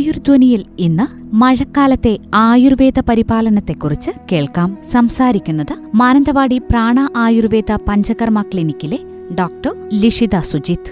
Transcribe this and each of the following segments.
ആയുർധ്വനിയിൽ ഇന്ന് മഴക്കാലത്തെ ആയുർവേദ പരിപാലനത്തെക്കുറിച്ച് കേൾക്കാം. സംസാരിക്കുന്നത് മാനന്തവാടി പ്രാണ ആയുർവേദ പഞ്ചകർമ്മ ക്ലിനിക്കിലെ ഡോക്ടർ ലിഷിത സുജിത്.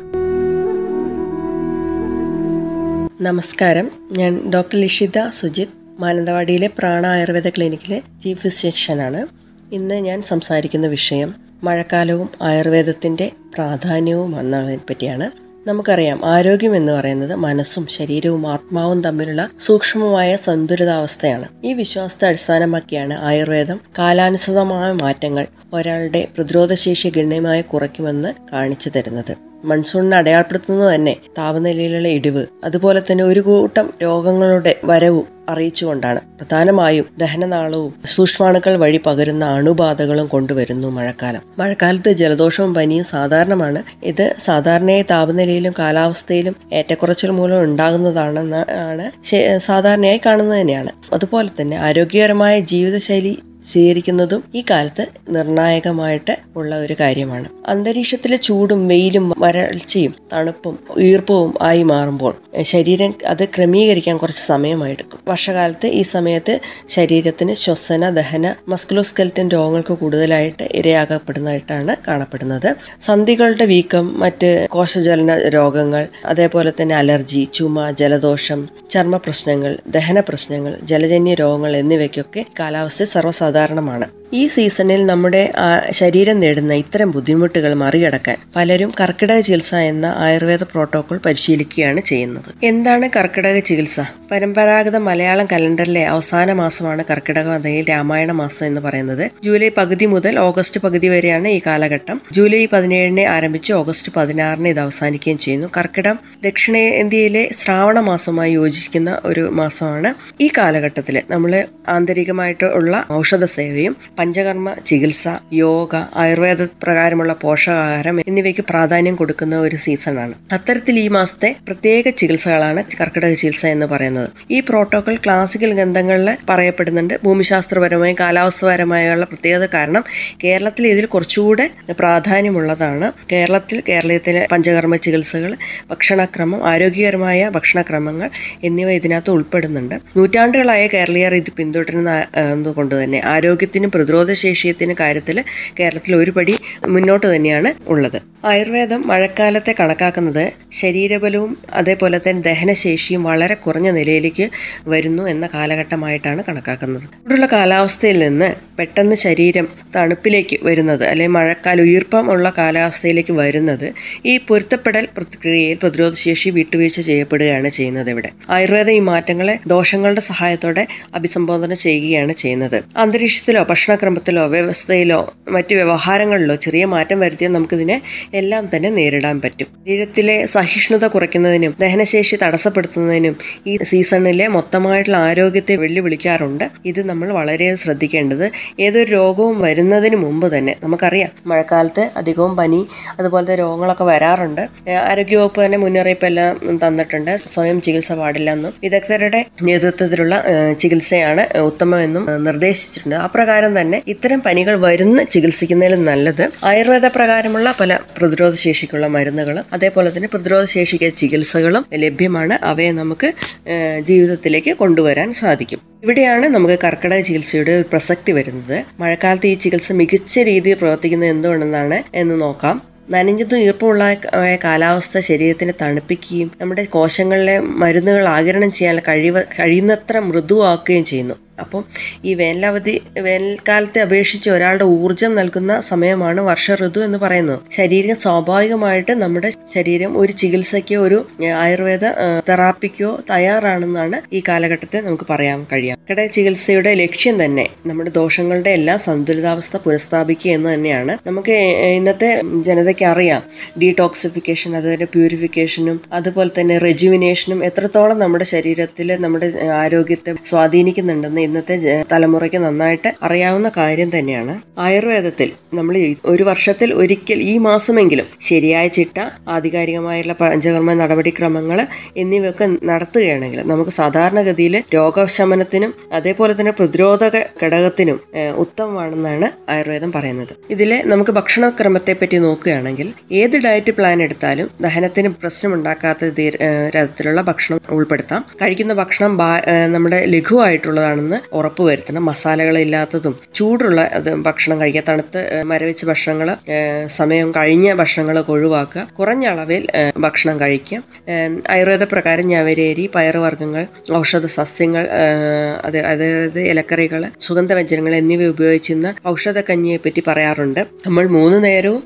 നമസ്കാരം. ഞാൻ ഡോക്ടർ ലിഷിത സുജിത് മാനന്തവാടിയിലെ പ്രാണ ആയുർവേദ ക്ലിനിക്കിലെ ചീഫ് ഫിസിഷ്യനാണ് ഇന്ന് ഞാൻ സംസാരിക്കുന്ന വിഷയം മഴക്കാലവും ആയുർവേദത്തിന്റെ പ്രാധാന്യവും എന്നതിനെ പറ്റിയാണ് നമുക്കറിയാം ആരോഗ്യം എന്ന് പറയുന്നത് മനസ്സും ശരീരവും ആത്മാവും തമ്മിലുള്ള സൂക്ഷ്മമായ സന്തുലിതാവസ്ഥയാണ്. ഈ വിശ്വാസത്തെ അടിസ്ഥാനമാക്കിയാണ് ആയുർവേദം കാലാനുസൃതമായ മാറ്റങ്ങൾ ഒരാളുടെ പ്രതിരോധശേഷി ഗണ്യമായി കുറയ്ക്കുമെന്ന് കാണിച്ചു തരുന്നത്. മൺസൂണിനെ അടയാളപ്പെടുത്തുന്നത് തന്നെ താപനിലയിലുള്ള ഇടിവ്. അതുപോലെ തന്നെ ഒരു കൂട്ടം രോഗങ്ങളുടെ വരവും അറിയിച്ചുകൊണ്ടാണ്. പ്രധാനമായും ദഹനനാളവും സൂക്ഷ്മാണുക്കൾ വഴി പകരുന്ന അണുബാധകളും കൊണ്ടുവരുന്നു മഴക്കാലം. മഴക്കാലത്ത് ജലദോഷവും പനിയും സാധാരണമാണ്. ഇത് സാധാരണയായി താപനിലയിലും കാലാവസ്ഥയിലും ഏറ്റക്കുറച്ചിൽ മൂലം ഉണ്ടാകുന്നതാണെന്നാണ് സാധാരണയായി കാണുന്നത് തന്നെയാണ്. അതുപോലെ തന്നെ ആരോഗ്യകരമായ ജീവിതശൈലി സ്വീകരിക്കുന്നതും ഈ കാലത്ത് നിർണായകമായിട്ട് ഉള്ള ഒരു കാര്യമാണ്. അന്തരീക്ഷത്തിലെ ചൂടും വെയിലും വരൾച്ചയും തണുപ്പും ഈർപ്പവും ആയി മാറുമ്പോൾ ശരീരം അത് ക്രമീകരിക്കാൻ കുറച്ച് സമയമെടുക്കും വർഷകാലത്ത് ഈ സമയത്ത് ശരീരത്തിന് ശ്വസന ദഹന മസ്കുലോസ്കെൽറ്റൻ രോഗങ്ങൾക്ക് കൂടുതലായിട്ട് ഇരയാകപ്പെടുന്നതായിട്ടാണ് കാണപ്പെടുന്നത്. സന്ധികളുടെ വീക്കം മറ്റ് കോശജലന രോഗങ്ങൾ അതേപോലെ തന്നെ അലർജി ചുമ ജലദോഷം ചർമ്മ പ്രശ്നങ്ങൾ ദഹന പ്രശ്നങ്ങൾ ജലജന്യ രോഗങ്ങൾ എന്നിവയ്ക്കൊക്കെ കാലാവസ്ഥ സർവസാധാരണമാണ് ഈ സീസണിൽ നമ്മുടെ ശരീരം നേടുന്ന ഇത്തരം ബുദ്ധിമുട്ടുകൾ മറികടക്കാൻ പലരും കർക്കിടക ചികിത്സ എന്ന ആയുർവേദ പ്രോട്ടോകോൾ പരിശീലിക്കുകയാണ് ചെയ്യുന്നത്. എന്താണ് കർക്കിടക ചികിത്സ? പരമ്പരാഗത മലയാളം കലണ്ടറിലെ അവസാന മാസമാണ് കർക്കിടകം അല്ലെങ്കിൽ രാമായണ മാസം എന്ന് പറയുന്നത്. ജൂലൈ പകുതി മുതൽ ഓഗസ്റ്റ് പകുതി വരെയാണ് ഈ കാലഘട്ടം. ജൂലൈ പതിനേഴിന് ആരംഭിച്ച് ഓഗസ്റ്റ് പതിനാറിന് ഇത് അവസാനിക്കുകയും ചെയ്യുന്നു. കർക്കിടം ദക്ഷിണേന്ത്യയിലെ ശ്രാവണ മാസമായി യോജിക്കുന്ന ഒരു മാസമാണ് ഈ കാലഘട്ടത്തിൽ നമ്മൾ ആന്തരികമായിട്ടുള്ള ഔഷധ സേവയും പഞ്ചകർമ്മ ചികിത്സ യോഗ ആയുർവേദ പ്രകാരമുള്ള പോഷകാഹാരം എന്നിവയ്ക്ക് പ്രാധാന്യം കൊടുക്കുന്ന ഒരു സീസണാണ്. അത്തരത്തിൽ ഈ മാസത്തെ പ്രത്യേക ചികിത്സകളാണ് കർക്കിടക ചികിത്സ എന്ന് പറയുന്നത്. ഈ പ്രോട്ടോകോൾ ക്ലാസിക്കൽ ഗ്രന്ഥങ്ങളിൽ പറയപ്പെടുന്നുണ്ട്. ഭൂമിശാസ്ത്രപരമായും കാലാവസ്ഥപരമായുള്ള പ്രത്യേകത കാരണം കേരളത്തിൽ ഇതിൽ കുറച്ചുകൂടെ പ്രാധാന്യമുള്ളതാണ്. കേരളത്തിൽ കേരളത്തിലെ പഞ്ചകർമ്മ ചികിത്സകൾ ഭക്ഷണക്രമം ആരോഗ്യകരമായ ഭക്ഷണക്രമങ്ങൾ എന്നിവ ഇതിനകത്ത് ഉൾപ്പെടുന്നുണ്ട്. നൂറ്റാണ്ടുകളായ കേരളീയർ ഇത് പിന്തുടരുന്ന കൊണ്ട് തന്നെ ആരോഗ്യത്തിനും പ്രതിരോധ ശേഷിയത്തിനും കാര്യത്തിൽ കേരളത്തിൽ ഒരുപടി മുന്നോട്ട് തന്നെയാണ് ഉള്ളത്. ആയുർവേദം മഴക്കാലത്തെ കണക്കാക്കുന്നത് ശരീരബലവും അതേപോലെ തന്നെ ദഹനശേഷിയും വളരെ കുറഞ്ഞ നിലയിലേക്ക് വരുന്നു എന്ന കാലഘട്ടമായിട്ടാണ് കണക്കാക്കുന്നത്. ഇവിടെയുള്ള കാലാവസ്ഥയിൽ നിന്ന് പെട്ടെന്ന് ശരീരം തണുപ്പിലേക്ക് വരുന്നത് അല്ലെങ്കിൽ മഴക്കാല ഈർപ്പം ഉള്ള കാലാവസ്ഥയിലേക്ക് വരുന്നത് ഈ പൊരുത്തപ്പെടൽ പ്രക്രിയയിൽ പ്രതിരോധശേഷി വിട്ടുവീഴ്ച ചെയ്യപ്പെടുകയാണ് ചെയ്യുന്നത് ഇവിടെ. ആയുർവേദം ഈ മാറ്റങ്ങളെ ദോഷങ്ങളുടെ സഹായത്തോടെ അഭിസംബോധന ചെയ്യുകയാണ് ചെയ്യുന്നത്. അന്തരീക്ഷത്തിലോ ഭക്ഷണക്രമത്തിലോ വ്യവസ്ഥയിലോ മറ്റ് വ്യവഹാരങ്ങളിലോ ചെറിയ മാറ്റം വരുത്തിയാൽ നമുക്കിതിനെ എല്ലാം തന്നെ നേരിടാൻ പറ്റും. ശരീരത്തിലെ സഹിഷ്ണുത കുറയ്ക്കുന്നതിനും ദഹനശേഷി തടസ്സപ്പെടുത്തുന്നതിനും ഈ സീസണിലെ മൊത്തമായിട്ടുള്ള ആരോഗ്യത്തെ വെല്ലുവിളിക്കാറുണ്ട്. ഇത് നമ്മൾ വളരെ ശ്രദ്ധിക്കേണ്ടത്. ഏതൊരു രോഗവും വരുന്നതിന് മുമ്പ് തന്നെ നമുക്കറിയാം മഴക്കാലത്ത് അധികവും പനി അതുപോലത്തെ രോഗങ്ങളൊക്കെ വരാറുണ്ട്. ആരോഗ്യവകുപ്പ് തന്നെ മുന്നറിയിപ്പെല്ലാം തന്നിട്ടുണ്ട്. സ്വയം ചികിത്സ പാടില്ല എന്നും. വിദഗ്ധരുടെ നേതൃത്വത്തിലുള്ള ചികിത്സയാണ് ഉത്തമമെന്നും നിർദ്ദേശിച്ചിട്ടുണ്ട്. അപ്രകാരം തന്നെ ഇത്തരം പനികൾ വരുന്ന ചികിത്സിക്കുന്നതിൽ നല്ലത്. ആയുർവേദ പ്രകാരമുള്ള പല പ്രതിരോധ ശേഷിക്കുള്ള മരുന്നുകളും അതേപോലെ തന്നെ പ്രതിരോധ ശേഷിക്ക് ചികിത്സകളും ലഭ്യമാണ്. അവയെ നമുക്ക് ജീവിതത്തിലേക്ക് കൊണ്ടുവരാൻ സാധിക്കും. ഇവിടെയാണ് നമുക്ക് കർക്കിടക ചികിത്സയുടെ ഒരു പ്രസക്തി വരുന്നത്. മഴക്കാലത്ത് ഈ ചികിത്സ മികച്ച രീതിയിൽ പ്രവർത്തിക്കുന്നത് എന്തുകൊണ്ടെന്നാണ് എന്ന് നോക്കാം. നനഞ്ഞതും ഈർപ്പമുള്ള കാലാവസ്ഥ ശരീരത്തിനെ തണുപ്പിക്കുകയും നമ്മുടെ കോശങ്ങളിലെ മരുന്നുകൾ ആകിരണം ചെയ്യാൻ കഴിവ കഴിയുന്നത്ര മൃദുവാക്കുകയും ചെയ്യുന്നു. അപ്പം ഈ വേനലവധി വേനൽക്കാലത്തെ അപേക്ഷിച്ച് ഒരാളുടെ ഊർജം നൽകുന്ന സമയമാണ് വർഷ ഋതു എന്ന് പറയുന്നത്. ശരീരം സ്വാഭാവികമായിട്ട് നമ്മുടെ ശരീരം ഒരു ചികിത്സയ്ക്കോ ഒരു ആയുർവേദ തെറാപ്പിക്കോ തയ്യാറാണെന്നാണ് ഈ കാലഘട്ടത്തെ നമുക്ക് പറയാൻ കഴിയാം കട ചികിത്സയുടെ ലക്ഷ്യം തന്നെ നമ്മുടെ ദോഷങ്ങളുടെ എല്ലാം സന്തുലിതാവസ്ഥ പുനഃസ്ഥാപിക്കുക എന്ന് തന്നെയാണ്. നമുക്ക് ഇന്നത്തെ ജനതയ്ക്ക് അറിയാം. ഡീടോക്സിഫിക്കേഷൻ അതുപോലെ പ്യൂരിഫിക്കേഷനും അതുപോലെ തന്നെ റെജുവിനേഷനും എത്രത്തോളം നമ്മുടെ ശരീരത്തിൽ നമ്മുടെ ആരോഗ്യത്തെ സ്വാധീനിക്കുന്നുണ്ടെന്ന് ഇന്നത്തെ തലമുറയ്ക്ക് നന്നായിട്ട് അറിയാവുന്ന കാര്യം തന്നെയാണ്. ആയുർവേദത്തിൽ നമ്മൾ ഒരു വർഷത്തിൽ ഒരിക്കൽ ഈ മാസമെങ്കിലും ശരിയായ ചിട്ട ആധികാരികമായുള്ള പഞ്ചകർമ്മ നടപടിക്രമങ്ങൾ എന്നിവയൊക്കെ നടത്തുകയാണെങ്കിൽ നമുക്ക് സാധാരണഗതിയിൽ രോഗശമനത്തിനും അതേപോലെ തന്നെ പ്രതിരോധക ഘടകത്തിനും ഉത്തമമാണെന്നാണ് ആയുർവേദം പറയുന്നത്. ഇതിൽ നമുക്ക് ഭക്ഷണക്രമത്തെ പറ്റി നോക്കുകയാണെങ്കിൽ ഏത് ഡയറ്റ് പ്ലാൻ എടുത്താലും ദഹനത്തിന് പ്രശ്നമുണ്ടാക്കാത്ത തരത്തിലുള്ള ഭക്ഷണം ഉൾപ്പെടുത്താം. കഴിക്കുന്ന ഭക്ഷണം നമ്മുടെ ഏഹ്, നമ്മുടെ വരുത്തണം. ഉറപ്പുവരുത്തണം മസാലകളില്ലാത്തതും ചൂടുള്ള ഭക്ഷണം കഴിക്കുക തണുത്ത് മരവിച്ച ഭക്ഷണങ്ങൾ സമയം കഴിഞ്ഞ ഭക്ഷണങ്ങളൊക്കെ ഒഴിവാക്കുക. കുറഞ്ഞ അളവിൽ ഭക്ഷണം കഴിക്കുക. ആയുർവേദ പ്രകാരം ഞവരേരി പയറുവർഗങ്ങൾ ഔഷധ സസ്യങ്ങൾ അത് അതായത് ഇലക്കറികൾ സുഗന്ധവ്യഞ്ജനങ്ങൾ എന്നിവ ഉപയോഗിച്ചിരുന്ന ഔഷധ കഞ്ഞിയെ പറ്റി പറയാറുണ്ട്. നമ്മൾ മൂന്ന് നേരവും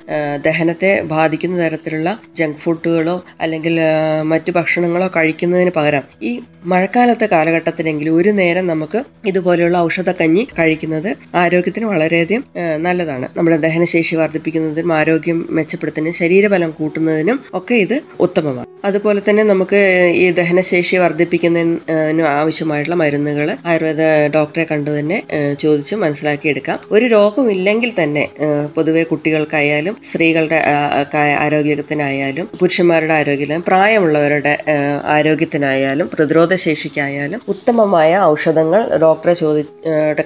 ദഹനത്തെ ബാധിക്കുന്ന തരത്തിലുള്ള ജങ്ക് ഫുഡുകളോ അല്ലെങ്കിൽ മറ്റു ഭക്ഷണങ്ങളോ കഴിക്കുന്നതിന് പകരം ഈ മഴക്കാലത്തെ കാലഘട്ടത്തിലെങ്കിലും ഒരു നേരം നമുക്ക് ഇതുപോലെയുള്ള ഔഷധക്കഞ്ഞി കഞ്ഞി കഴിക്കുന്നത് ആരോഗ്യത്തിന് വളരെയധികം നല്ലതാണ്. നമ്മുടെ ദഹനശേഷി വർദ്ധിപ്പിക്കുന്നതിനും ആരോഗ്യം മെച്ചപ്പെടുത്തുന്നതിനും ശരീരബലം കൂട്ടുന്നതിനും ഒക്കെ ഇത് ഉത്തമമാണ്. അതുപോലെ തന്നെ നമുക്ക് ഈ ദഹനശേഷി വർദ്ധിപ്പിക്കുന്നതിന് ആവശ്യമായിട്ടുള്ള മരുന്നുകൾ ആയുർവേദ ഡോക്ടറെ കണ്ടു തന്നെ ചോദിച്ച് മനസ്സിലാക്കിയെടുക്കാം. ഒരു രോഗമില്ലെങ്കിൽ തന്നെ പൊതുവെ കുട്ടികൾക്കായാലും സ്ത്രീകളുടെ ആരോഗ്യത്തിനായാലും പുരുഷന്മാരുടെ ആരോഗ്യത്തിനും പ്രായമുള്ളവരുടെ ആരോഗ്യത്തിനായാലും പ്രതിരോധ ശേഷിക്കായാലും ഉത്തമമായ ഔഷധങ്ങൾ ഡോക്ടറെ ചോദി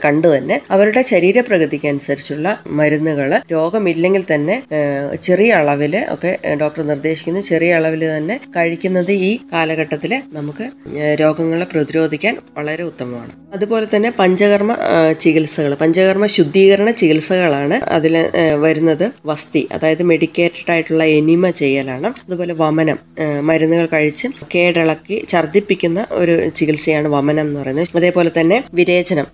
കണ്ടു തന്നെ അവരുടെ ശരീരപ്രകൃതിക്ക് അനുസരിച്ചുള്ള മരുന്നുകൾ രോഗമില്ലെങ്കിൽ തന്നെ ചെറിയ അളവിൽ ഒക്കെ ഡോക്ടർ നിർദ്ദേശിക്കുന്ന. ചെറിയ അളവിൽ തന്നെ കഴിക്കുന്നത് ഈ കാലഘട്ടത്തിൽ നമുക്ക് രോഗങ്ങളെ പ്രതിരോധിക്കാൻ വളരെ ഉത്തമമാണ്. അതുപോലെ തന്നെ പഞ്ചകർമ്മ ചികിത്സകൾ പഞ്ചകർമ്മ ശുദ്ധീകരണ ചികിത്സകളാണ് അതിൽ വരുന്നത്. വസ്തി അതായത് മെഡിക്കേറ്റഡ് ആയിട്ടുള്ള എനിമ ചെയ്യലാണ്. അതുപോലെ വമനം മരുന്നുകൾ കഴിച്ച് കേടിളക്കി ഛർദ്ദിപ്പിക്കുന്ന ഒരു ചികിത്സയാണ് വമനം എന്ന് പറയുന്നത്. അതേപോലെ തന്നെ വിരേചനം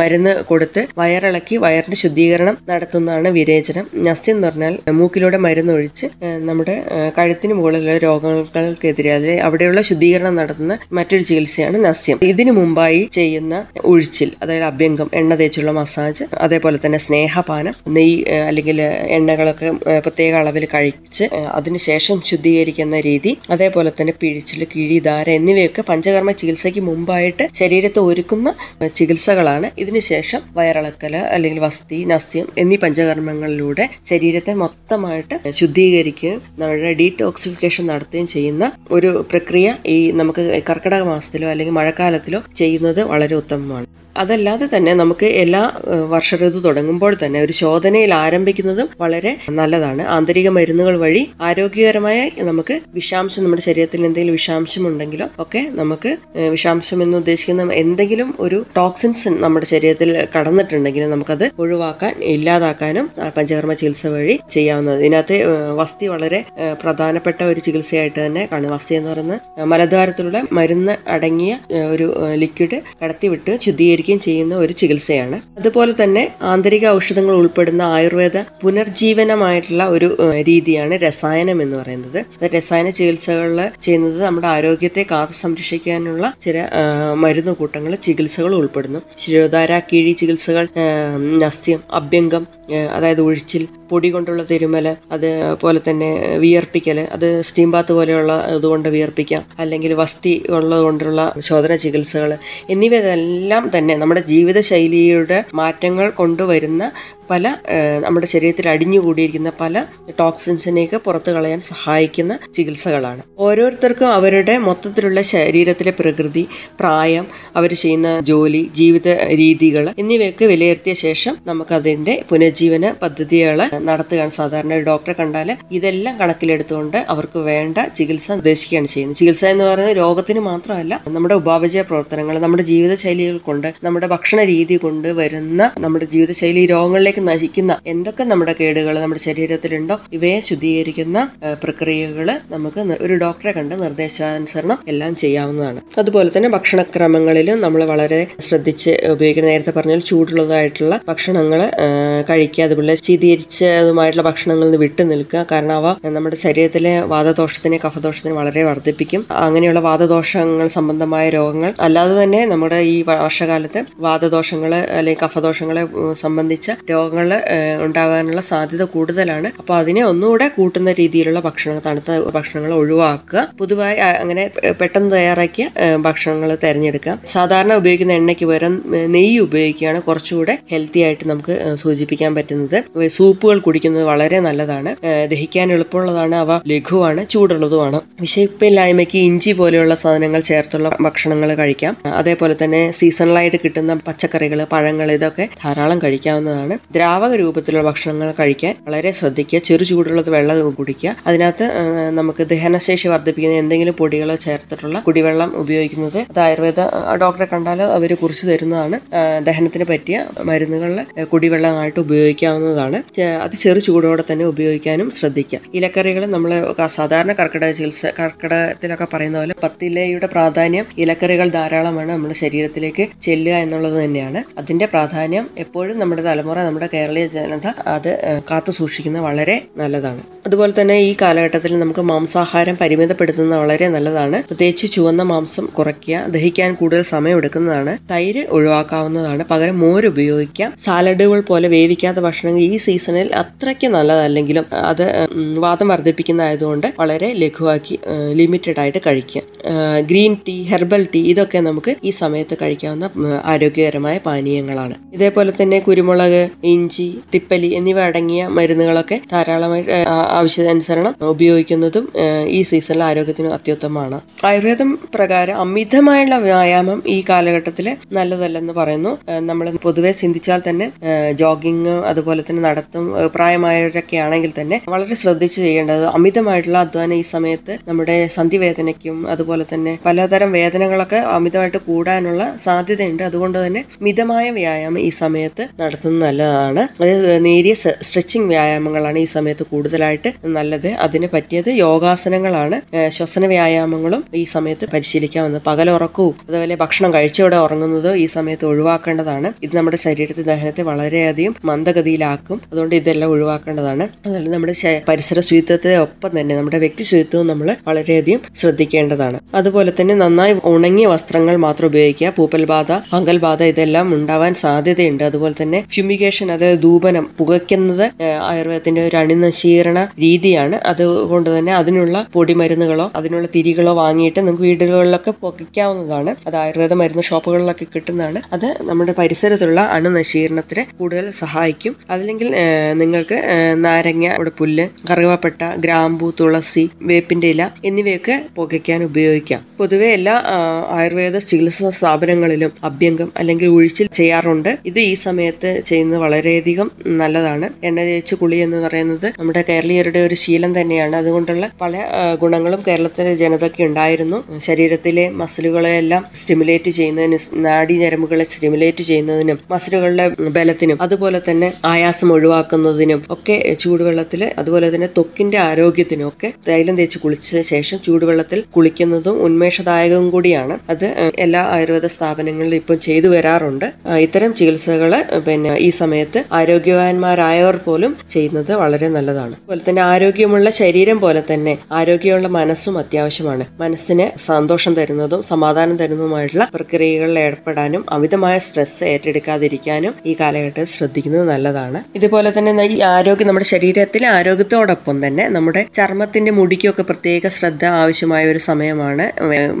മരുന്ന് കൊടുത്ത് വയറിളക്കി വയറിന്റെ ശുദ്ധീകരണം നടത്തുന്നതാണ് വിരേചനം. നസ്യം എന്ന് പറഞ്ഞാൽ മൂക്കിലൂടെ മരുന്ന് ഒഴിച്ച് നമ്മുടെ കഴുത്തിന് മുകളിലുള്ള രോഗങ്ങൾക്കെതിരെ അതിൽ അവിടെയുള്ള ശുദ്ധീകരണം നടത്തുന്ന മറ്റൊരു ചികിത്സയാണ് നസ്യം. ഇതിനു മുമ്പായി ചെയ്യുന്ന ഒഴിച്ചിൽ അതായത് അഭ്യംഗം എണ്ണ തേച്ചുള്ള മസാജ് അതേപോലെ തന്നെ സ്നേഹപാനം ഏഹ്, അല്ലെങ്കിൽ എണ്ണകളൊക്കെ പ്രത്യേക അളവിൽ കഴിച്ച് അതിനുശേഷം ശുദ്ധീകരിക്കുന്ന രീതി അതേപോലെ തന്നെ പിഴിച്ചിൽ കിഴി ധാര എന്നിവയൊക്കെ പഞ്ചകർമ്മ ചികിത്സയ്ക്ക് മുമ്പായിട്ട് ശരീരത്തെ ഒരുക്കുന്ന ചികിത്സകളാണ്. ഇതിനുശേഷം വയറിളക്കൽ അല്ലെങ്കിൽ വസ്തി നസ്യം എന്നീ പഞ്ചകർമ്മങ്ങളിലൂടെ ശരീരത്തെ മൊത്തമായിട്ട് ശുദ്ധീകരിക്കുകയും നമ്മുടെ ഡീടോക്സിഫിക്കേഷൻ നടത്തുകയും ചെയ്യുന്ന ഒരു പ്രക്രിയ ഈ നമുക്ക് കർക്കിടക മാസത്തിലോ അല്ലെങ്കിൽ മഴക്കാലത്തിലോ ചെയ്യുന്നത് വളരെ ഉത്തമമാണ്. അതല്ലാതെ തന്നെ നമുക്ക് എല്ലാ വർഷ വർഷഋതു തുടങ്ങുമ്പോൾ തന്നെ ഒരു ശോധനയിൽ ആരംഭിക്കുന്നതും വളരെ നല്ലതാണ്. ആന്തരിക മരുന്നുകൾ വഴി ആരോഗ്യകരമായ നമുക്ക് വിഷാംശം നമ്മുടെ ശരീരത്തിൽ എന്തെങ്കിലും വിഷാംശം ഉണ്ടെങ്കിലോ ഒക്കെ നമുക്ക് വിഷാംശം എന്ന് ഉദ്ദേശിക്കുന്ന എന്തെങ്കിലും ഒരു ടോക്സിൻസ് നമ്മുടെ ശരീരത്തിൽ കടന്നിട്ടുണ്ടെങ്കിൽ നമുക്കത് ഒഴിവാക്കാൻ ഇല്ലാതാക്കാനും പഞ്ചകർമ്മ ചികിത്സ വഴി ചെയ്യാവുന്നത് ഇതിനകത്ത് വസ്തി വളരെ പ്രധാനപ്പെട്ട ഒരു ചികിത്സയായിട്ട് തന്നെ കാണും വസ്തി എന്ന് പറയുന്ന മലദ്വാരത്തിലൂടെ മരുന്ന് അടങ്ങിയ ഒരു ലിക്വിഡ് കടത്തിവിട്ട് ശുദ്ധീകരിക്കുകയും ചെയ്യുന്ന ഒരു ചികിത്സയാണ്. അതുപോലെ തന്നെ ആന്തരിക ഔഷധങ്ങൾ ഉൾപ്പെടുന്ന ആയുർവേദ പുനർജീവനമായിട്ടുള്ള ഒരു രീതിയാണ് രസായനം എന്ന് പറയുന്നത്. രസായന ചികിത്സകളിൽ ചെയ്യുന്നത് നമ്മുടെ ആരോഗ്യത്തെ കാത്തു സംരക്ഷിക്കാനുള്ള ചില മരുന്നുകൂട്ടങ്ങൾ ചികിത്സകൾ ഉൾപ്പെടുന്നു. ശിരോധാര കിഴി ചികിത്സകൾ നസ്യം അഭ്യംഗം അതായത് ഒഴിച്ചിൽ പൊടി കൊണ്ടുള്ള തിരുമല അതുപോലെ തന്നെ വിയർപ്പിക്കൽ അത് സ്റ്റീം ബാത്ത് പോലെയുള്ള ഇതുകൊണ്ട് വിയർപ്പിക്കാം. അല്ലെങ്കിൽ വസ്തി ഉള്ളത് കൊണ്ടുള്ള ശോധന ചികിത്സകൾ എന്നിവയെല്ലാം തന്നെ നമ്മുടെ ജീവിതശൈലിയുടെ മാറ്റങ്ങൾ കൊണ്ടുവരുന്ന പല നമ്മുടെ ശരീരത്തിൽ അടിഞ്ഞുകൂടിയിരിക്കുന്ന പല ടോക്സിൻസിനെയൊക്കെ പുറത്തു കളയാൻ സഹായിക്കുന്ന ചികിത്സകളാണ്. ഓരോരുത്തർക്കും അവരുടെ മൊത്തത്തിലുള്ള ശരീരത്തിലെ പ്രകൃതി പ്രായം അവർ ചെയ്യുന്ന ജോലി ജീവിത രീതികൾ എന്നിവയൊക്കെ വിലയിരുത്തിയ ശേഷം നമുക്കതിന്റെ പുനർജീവന പദ്ധതികൾ നടത്തുകയാണ്. സാധാരണ ഒരു ഡോക്ടറെ കണ്ടാൽ ഇതെല്ലാം കണക്കിലെടുത്തുകൊണ്ട് അവർക്ക് വേണ്ട ചികിത്സ നിർദ്ദേശിക്കുകയാണ് ചെയ്യുന്നത്. ചികിത്സ എന്ന് പറയുന്നത് രോഗത്തിന് മാത്രമല്ല നമ്മുടെ ഉപാപചയ പ്രവർത്തനങ്ങൾ നമ്മുടെ ജീവിതശൈലികൾ കൊണ്ട് നമ്മുടെ ഭക്ഷണ രീതി കൊണ്ട് വരുന്ന നമ്മുടെ ജീവിതശൈലി രോഗങ്ങളിലേക്ക് നശിക്കുന്ന എന്തൊക്കെ നമ്മുടെ കേടുകൾ നമ്മുടെ ശരീരത്തിലുണ്ടോ ഇവയെ ശുദ്ധീകരിക്കുന്ന പ്രക്രിയകൾ നമുക്ക് ഒരു ഡോക്ടറെ കണ്ട് നിർദ്ദേശാനുസരണം എല്ലാം ചെയ്യാവുന്നതാണ്. അതുപോലെ തന്നെ ഭക്ഷണക്രമങ്ങളിലും നമ്മൾ വളരെ ശ്രദ്ധിച്ച് ഉപയോഗിക്കുന്ന നേരത്തെ പറഞ്ഞാൽ ചൂടുള്ളതായിട്ടുള്ള ഭക്ഷണങ്ങൾ കഴിക്കുക കഴിക്കുക അതുപോലെ ശീതീകരിച്ചതുമായിട്ടുള്ള ഭക്ഷണങ്ങളിൽ നിന്ന് വിട്ടു നിൽക്കുക. കാരണം അവ നമ്മുടെ ശരീരത്തിലെ വാദദോഷത്തിനെ കഫദോഷത്തിനെ വളരെ വർദ്ധിപ്പിക്കും. അങ്ങനെയുള്ള വാദദോഷങ്ങൾ സംബന്ധമായ രോഗങ്ങൾ അല്ലാതെ തന്നെ നമ്മുടെ ഈ വർഷകാലത്ത് വാദദോഷങ്ങൾ അല്ലെങ്കിൽ കഫദോഷങ്ങളെ സംബന്ധിച്ച രോഗങ്ങൾ ഉണ്ടാകാനുള്ള സാധ്യത കൂടുതലാണ്. അപ്പോൾ അതിനെ ഒന്നുകൂടെ കൂട്ടുന്ന രീതിയിലുള്ള ഭക്ഷണങ്ങൾ തണുത്ത ഭക്ഷണങ്ങൾ ഒഴിവാക്കുക. പൊതുവായി അങ്ങനെ പെട്ടെന്ന് തയ്യാറാക്കിയ ഭക്ഷണങ്ങൾ തിരഞ്ഞെടുക്കുക. സാധാരണ ഉപയോഗിക്കുന്ന എണ്ണയ്ക്ക് പകരം നെയ്യ് ഉപയോഗിക്കുകയാണ് കുറച്ചുകൂടെ ഹെൽത്തി ആയിട്ട് നമുക്ക് ഏ, സൂചിപ്പിക്കാൻ പറ്റുന്നത്. സൂപ്പുകൾ കുടിക്കുന്നത് വളരെ നല്ലതാണ്. ദഹിക്കാൻ എളുപ്പമുള്ളതാണ്. അവ ലഘുവാണ് ചൂടുള്ളതുമാണ്. വിശപ്പില്ലായ്മയ്ക്ക് ഇഞ്ചി പോലെയുള്ള സാധനങ്ങൾ ചേർത്തുള്ള ഭക്ഷണങ്ങൾ കഴിക്കാം. അതേപോലെ തന്നെ സീസണലായിട്ട് കിട്ടുന്ന പച്ചക്കറികൾ പഴങ്ങൾ ഇതൊക്കെ ധാരാളം കഴിക്കാവുന്നതാണ്. ദ്രാവക രൂപത്തിലുള്ള ഭക്ഷണങ്ങൾ കഴിക്കാൻ വളരെ ശ്രദ്ധിക്കുക. ചെറു ചൂടുള്ളത് വെള്ളം കുടിക്കുക. അതിനകത്ത് നമുക്ക് ദഹനശേഷി വർദ്ധിപ്പിക്കുന്ന എന്തെങ്കിലും പൊടികൾ ചേർത്തിട്ടുള്ള കുടിവെള്ളം ഉപയോഗിക്കുന്നത് അത് ആയുർവേദ ഡോക്ടറെ കണ്ടാൽ അവർ കുറിച്ച് തരുന്നതാണ്. ദഹനത്തിന് പറ്റിയ മരുന്നുകളിൽ കുടിവെള്ളമായിട്ട് ഉപയോഗിക്കാവുന്നതാണ്. അത് ചെറു ചൂടോടെ തന്നെ ഉപയോഗിക്കാനും ശ്രദ്ധിക്കുക ഇലക്കറികൾ നമ്മൾ സാധാരണ കർക്കിടക ചികിത്സ കർക്കിടകത്തിലൊക്കെ പറയുന്ന പോലെ പത്തിലയുടെ പ്രാധാന്യം ഇലക്കറികൾ ധാരാളമാണ് നമ്മുടെ ശരീരത്തിലേക്ക് ചെല്ലുക എന്നുള്ളത് തന്നെയാണ്. അതിന്റെ പ്രാധാന്യം എപ്പോഴും നമ്മുടെ തലമുറ നമ്മുടെ കേരളീയ ജനത അത് കാത്തു സൂക്ഷിക്കുന്നത് വളരെ നല്ലതാണ്. അതുപോലെ തന്നെ ഈ കാലഘട്ടത്തിൽ നമുക്ക് മാംസാഹാരം പരിമിതപ്പെടുത്തുന്നത് വളരെ നല്ലതാണ്. പ്രത്യേകിച്ച് ചുവന്ന മാംസം കുറയ്ക്കുക ദഹിക്കാൻ കൂടുതൽ സമയം എടുക്കുന്നതാണ് തൈര് ഒഴിവാക്കാവുന്നതാണ്. പകരം മോര് ഉപയോഗിക്കാം. സാലഡുകൾ പോലെ വേവിക്കാത്ത ഭക്ഷണങ്ങൾ ഈ സീസണിൽ അത്രയ്ക്ക് നല്ലതല്ലെങ്കിലും അത് വാദം വർദ്ധിപ്പിക്കുന്നതായതുകൊണ്ട് വളരെ ലഘുവാക്കി ലിമിറ്റഡ് ആയിട്ട് കഴിക്കുക ഗ്രീൻ ടീ ഹെർബൽ ടീ ഇതൊക്കെ നമുക്ക് ഈ സമയത്ത് കഴിക്കാവുന്ന ആരോഗ്യകരമായ പാനീയങ്ങളാണ്. ഇതേപോലെ തന്നെ കുരുമുളക് ഇഞ്ചി തിപ്പലി എന്നിവ അടങ്ങിയ മരുന്നുകളൊക്കെ ധാരാളമായി ആവശ്യാനുസരണം ഉപയോഗിക്കുന്നതും ഈ സീസണിൽ ആരോഗ്യത്തിന് അത്യുത്തമമാണ്. ആയുർവേദം പ്രകാരം അമിതമായുള്ള വ്യായാമം ഈ കാലഘട്ടത്തിൽ നല്ലതല്ലെന്ന് പറയുന്നു. നമ്മൾ പൊതുവെ ചിന്തിച്ചാൽ തന്നെ ജോഗിങ് അതുപോലെ തന്നെ നടത്തും പ്രായമായവരൊക്കെ ആണെങ്കിൽ തന്നെ വളരെ ശ്രദ്ധിച്ച് ചെയ്യേണ്ടത് അമിതമായിട്ടുള്ള അധ്വാനം ഈ സമയത്ത് നമ്മുടെ സന്ധിവേദനയ്ക്കും അതുപോലെ തന്നെ പലതരം വേദനകളൊക്കെ അമിതമായിട്ട് കൂടാനുള്ള സാധ്യതയുണ്ട്. അതുകൊണ്ട് തന്നെ മിതമായ വ്യായാമം ഈ സമയത്ത് നടത്തുന്നത് നല്ലതാണ്. അത് നേരിയ സ്ട്രെച്ചിങ് വ്യായാമങ്ങളാണ് ഈ സമയത്ത് കൂടുതലായിട്ട് നല്ലത്. അതിന് പറ്റിയത് യോഗാസനങ്ങളാണ്. ശ്വസന വ്യായാമങ്ങളും ഈ സമയത്ത് പരിശീലിക്കാവുന്നത്. പകലുറക്കവും അതുപോലെ ഭക്ഷണം കഴിച്ചോടെ ഉറങ്ങുന്നതോ ഈ സമയത്ത് ഒഴിവാക്കേണ്ടതാണ്. ഇത് നമ്മുടെ ശരീരത്തിൽ ദഹനത്തെ വളരെയധികം മന്ദഗതിയിലാക്കും അതുകൊണ്ട് ഇതെല്ലാം ഒഴിവാക്കേണ്ടതാണ്. അതുപോലെ നമ്മുടെ പരിസര ശുചിത്വത്തെ ഒപ്പം തന്നെ നമ്മുടെ വ്യക്തി ശുചിത്വവും നമ്മൾ വളരെയധികം ശ്രദ്ധിക്കേണ്ടതാണ്. അതുപോലെ തന്നെ നന്നായി ഉണങ്ങിയ വസ്ത്രങ്ങൾ മാത്രം ഉപയോഗിക്കുക. പൂപ്പൽ ബാധ ഫംഗൽ ബാധ ഇതെല്ലാം ഉണ്ടാവാൻ സാധ്യതയുണ്ട്. അതുപോലെ തന്നെ ഫ്യൂമിഗേഷൻ അതായത് ധൂപനം പുകയ്ക്കുന്നത് ആയുർവേദത്തിന്റെ ഒരു അണിനശീകരണ രീതിയാണ്. അതുകൊണ്ട് തന്നെ അതിനുള്ള പൊടിമരുന്നുകളോ അതിനുള്ള തിരികളോ വാങ്ങിയിട്ട് നമുക്ക് വീടുകളിലൊക്കെ പുകയ്ക്കാവുന്നതാണ് അത് ആയുർവേദ മരുന്ന് ഷോപ്പുകളിലൊക്കെ കിട്ടുന്നതാണ്. അത് നമ്മുടെ പരിസരത്തുള്ള അണുനശീകരണത്തിന് കൂടുതൽ സഹായിക്കും. അല്ലെങ്കിൽ അതല്ലെങ്കിൽ നിങ്ങൾക്ക് നാരങ്ങ ഇവിടെ പുല്ല് കറുകപ്പട്ട ഗ്രാമ്പു തുളസി വേപ്പിന്റെ ഇല എന്നിവയൊക്കെ പുകയ്ക്കാൻ ഉപയോഗിക്കാം. പൊതുവെ എല്ലാ ആയുർവേദ ചികിത്സാ സ്ഥാപനങ്ങളിലും അഭ്യംഗം അല്ലെങ്കിൽ ഒഴിച്ചിൽ ചെയ്യാറുണ്ട്. ഇത് ഈ സമയത്ത് ചെയ്യുന്നത് വളരെയധികം നല്ലതാണ്. എണ്ണ തേച്ച് കുളി എന്ന് പറയുന്നത് നമ്മുടെ കേരളീയരുടെ ഒരു ശീലം തന്നെയാണ്. അതുകൊണ്ടുള്ള പല ഗുണങ്ങളും കേരളത്തിലെ ജനതയ്ക്ക് ഉണ്ടായിരുന്നു. ശരീരത്തിലെ മസിലുകളെ എല്ലാം സ്റ്റിമുലേറ്റ് ചെയ്യുന്നതിന് നാഡി ഞരമ്പുകളെ സ്റ്റിമുലേറ്റ് ചെയ്യുന്നതിനും മസിലുകളുടെ ബലത്തിനും അതുപോലെ തന്നെ ആയാസം ഒഴിവാക്കുന്നതിനും ഒക്കെ ചൂടുവെള്ളത്തിൽ അതുപോലെ തന്നെ തൊക്കിന്റെ ആരോഗ്യത്തിനും ഒക്കെ തൈലം തേച്ച് കുളിച്ചതിന് ശേഷം ചൂടുവെള്ളത്തിൽ കുളിക്കുന്നതും ഉന്മേഷദായകവും കൂടിയാണ്. അത് എല്ലാ ആയുർവേദ സ്ഥാപനങ്ങളിലും ഇപ്പം ചെയ്തു വരാറുണ്ട്. ഇത്തരം ചികിത്സകൾ പിന്നെ ഈ സമയത്ത് ആരോഗ്യവാന്മാരായവർ പോലും ചെയ്യുന്നത് വളരെ നല്ലതാണ്. അതുപോലെ തന്നെ ആരോഗ്യമുള്ള ശരീരം പോലെ തന്നെ ആരോഗ്യമുള്ള മനസ്സും അത്യാവശ്യമാണ്. മനസ്സിന് സന്തോഷം തരുന്നതും സമാധാനം തരുന്നതുമായിട്ടുള്ള പ്രക്രിയകളിൽ ഏർപ്പെടാനും അമിതമായ സ്ട്രെസ് ഏറ്റെടുക്കാതിരിക്കാനും ഈ കാലഘട്ടത്തിൽ ശ്രദ്ധിക്കുന്നത് നല്ലതാണ്. ഇതുപോലെ തന്നെ ഈ ആരോഗ്യം നമ്മുടെ ശരീരത്തിലെ ആരോഗ്യത്തോടൊപ്പം തന്നെ നമ്മുടെ ചർമ്മത്തിന്റെ മുടിക്കൊക്കെ പ്രത്യേക ശ്രദ്ധ ആവശ്യമായ ഒരു സമയമാണ്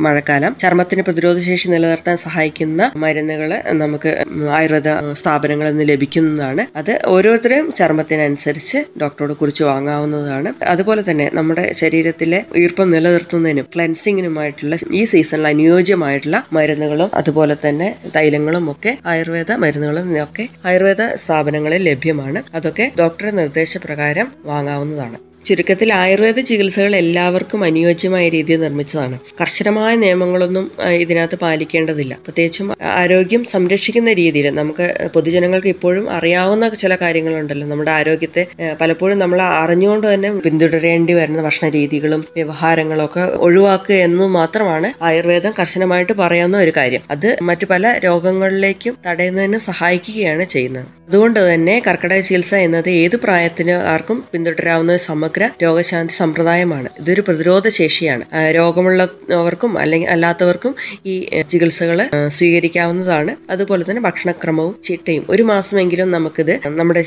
മഴക്കാലം. ചർമ്മത്തിന് പ്രതിരോധശേഷി നിലനിർത്താൻ സഹായിക്കുന്ന മരുന്നുകൾ നമുക്ക് ആയുർവേദ സ്ഥാപനങ്ങളിൽ നിന്ന് ലഭിക്കുന്നതാണ്. അത് ഓരോരുത്തരും ചർമ്മത്തിനനുസരിച്ച് ഡോക്ടറോട് കുറിച്ച് വാങ്ങാവുന്നതാണ്. അതുപോലെ തന്നെ നമ്മുടെ ശരീരത്തിലെ ഈർപ്പം നിലനിർത്തുന്നതിനും ക്ലെൻസിങ്ങിനുമായിട്ടുള്ള ഈ സീസണിൽ അനുയോജ്യമായിട്ടുള്ള മരുന്നുകളും അതുപോലെ തന്നെ തൈലങ്ങളും ഒക്കെ ആയുർവേദ മരുന്നുകളും ഒക്കെ ആയുർവേദ സ്ഥാപനങ്ങളിൽ ലഭ്യമാണ്. അതൊക്കെ ഡോക്ടറുടെ നിർദ്ദേശപ്രകാരം വാങ്ങാവുന്നതാണ്. ചുരുക്കത്തിൽ ആയുർവേദ ചികിത്സകൾ എല്ലാവർക്കും അനുയോജ്യമായ രീതിയിൽ നിർമ്മിച്ചതാണ്. കർശനമായ നിയമങ്ങളൊന്നും ഇതിനകത്ത് പാലിക്കേണ്ടതില്ല. പ്രത്യേകിച്ചും ആരോഗ്യം സംരക്ഷിക്കുന്ന രീതിയിൽ നമുക്ക് പൊതുജനങ്ങൾക്ക് ഇപ്പോഴും അറിയാവുന്ന ചില കാര്യങ്ങളുണ്ടല്ലോ. നമ്മുടെ ആരോഗ്യത്തെ പലപ്പോഴും നമ്മൾ അറിഞ്ഞുകൊണ്ട് തന്നെ പിന്തുടരേണ്ടി വരുന്ന ഭക്ഷണ രീതികളും വ്യവഹാരങ്ങളും ഒക്കെ ഒഴിവാക്കുക എന്ന് മാത്രമാണ് ആയുർവേദം കർശനമായിട്ട് പറയാവുന്ന ഒരു കാര്യം. അത് മറ്റു പല രോഗങ്ങളിലേക്കും തടയുന്നതിന് സഹായിക്കുകയാണ് ചെയ്യുന്നത്. അതുകൊണ്ട് തന്നെ കർക്കിടക ചികിത്സ എന്നത് ഏത് പ്രായത്തിന് ആർക്കും പിന്തുടരാവുന്ന ഒരു സമഗ്ര രോഗശാന്തി സമ്പ്രദായമാണ്. ഇതൊരു പ്രതിരോധ ശേഷിയാണ്. രോഗമുള്ളവർക്കും അല്ലെങ്കിൽ അല്ലാത്തവർക്കും ഈ ചികിത്സകൾ സ്വീകരിക്കാവുന്നതാണ്. അതുപോലെ തന്നെ ഭക്ഷണക്രമവും ചിട്ടയും. ഒരു മാസമെങ്കിലും നമുക്കിത് നമ്മുടെ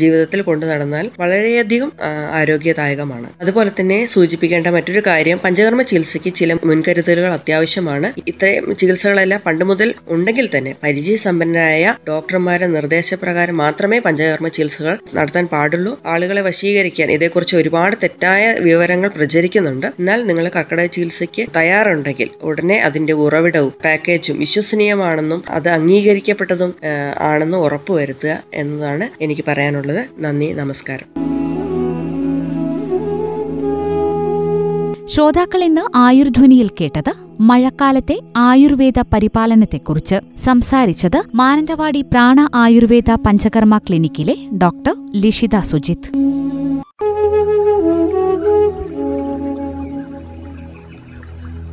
ജീവിതത്തിൽ കൊണ്ടു നടന്നാൽ വളരെയധികം ആരോഗ്യദായകമാണ്. അതുപോലെ തന്നെ സൂചിപ്പിക്കേണ്ട മറ്റൊരു കാര്യം പഞ്ചകർമ്മ ചികിത്സയ്ക്ക് ചില മുൻകരുതലുകൾ അത്യാവശ്യമാണ്. ഇത്രയും ചികിത്സകളെല്ലാം പണ്ട് മുതൽ ഉണ്ടെങ്കിൽ തന്നെ പരിചയസമ്പന്നരായ ഡോക്ടർമാരുടെ നിർദ്ദേശപ്രകാരം മാത്രമേ പഞ്ചകർമ്മ ചികിത്സകൾ നടത്താൻ പാടുള്ളൂ. ആളുകളെ വശീകരിക്കാൻ ഇതേക്കുറിച്ച് ഒരുപാട് തെറ്റായ വിവരങ്ങൾ പ്രചരിക്കുന്നുണ്ട്. എന്നാൽ നിങ്ങൾ കർക്കിടക ചികിത്സയ്ക്ക് തയ്യാറുണ്ടെങ്കിൽ ഉടനെ അതിന്റെ ഉറവിടവും പാക്കേജും വിശ്വസനീയമാണെന്നും അത് അംഗീകരിക്കപ്പെട്ടതും ആണെന്നും ഉറപ്പുവരുത്തുക എന്നതാണ് എനിക്ക് പറയാനുള്ളത്. നന്ദി നമസ്കാരം. ശ്രോതാക്കൾ ഇന്ന് ആയുർധ്വനിയിൽ കേട്ടത് മഴക്കാലത്തെ ആയുർവേദ പരിപാലനത്തെക്കുറിച്ച് സംസാരിച്ചത് Mananthavady Prana Ayurveda Panchakarma ക്ലിനിക്കിലെ doctor Lishitha Sujith.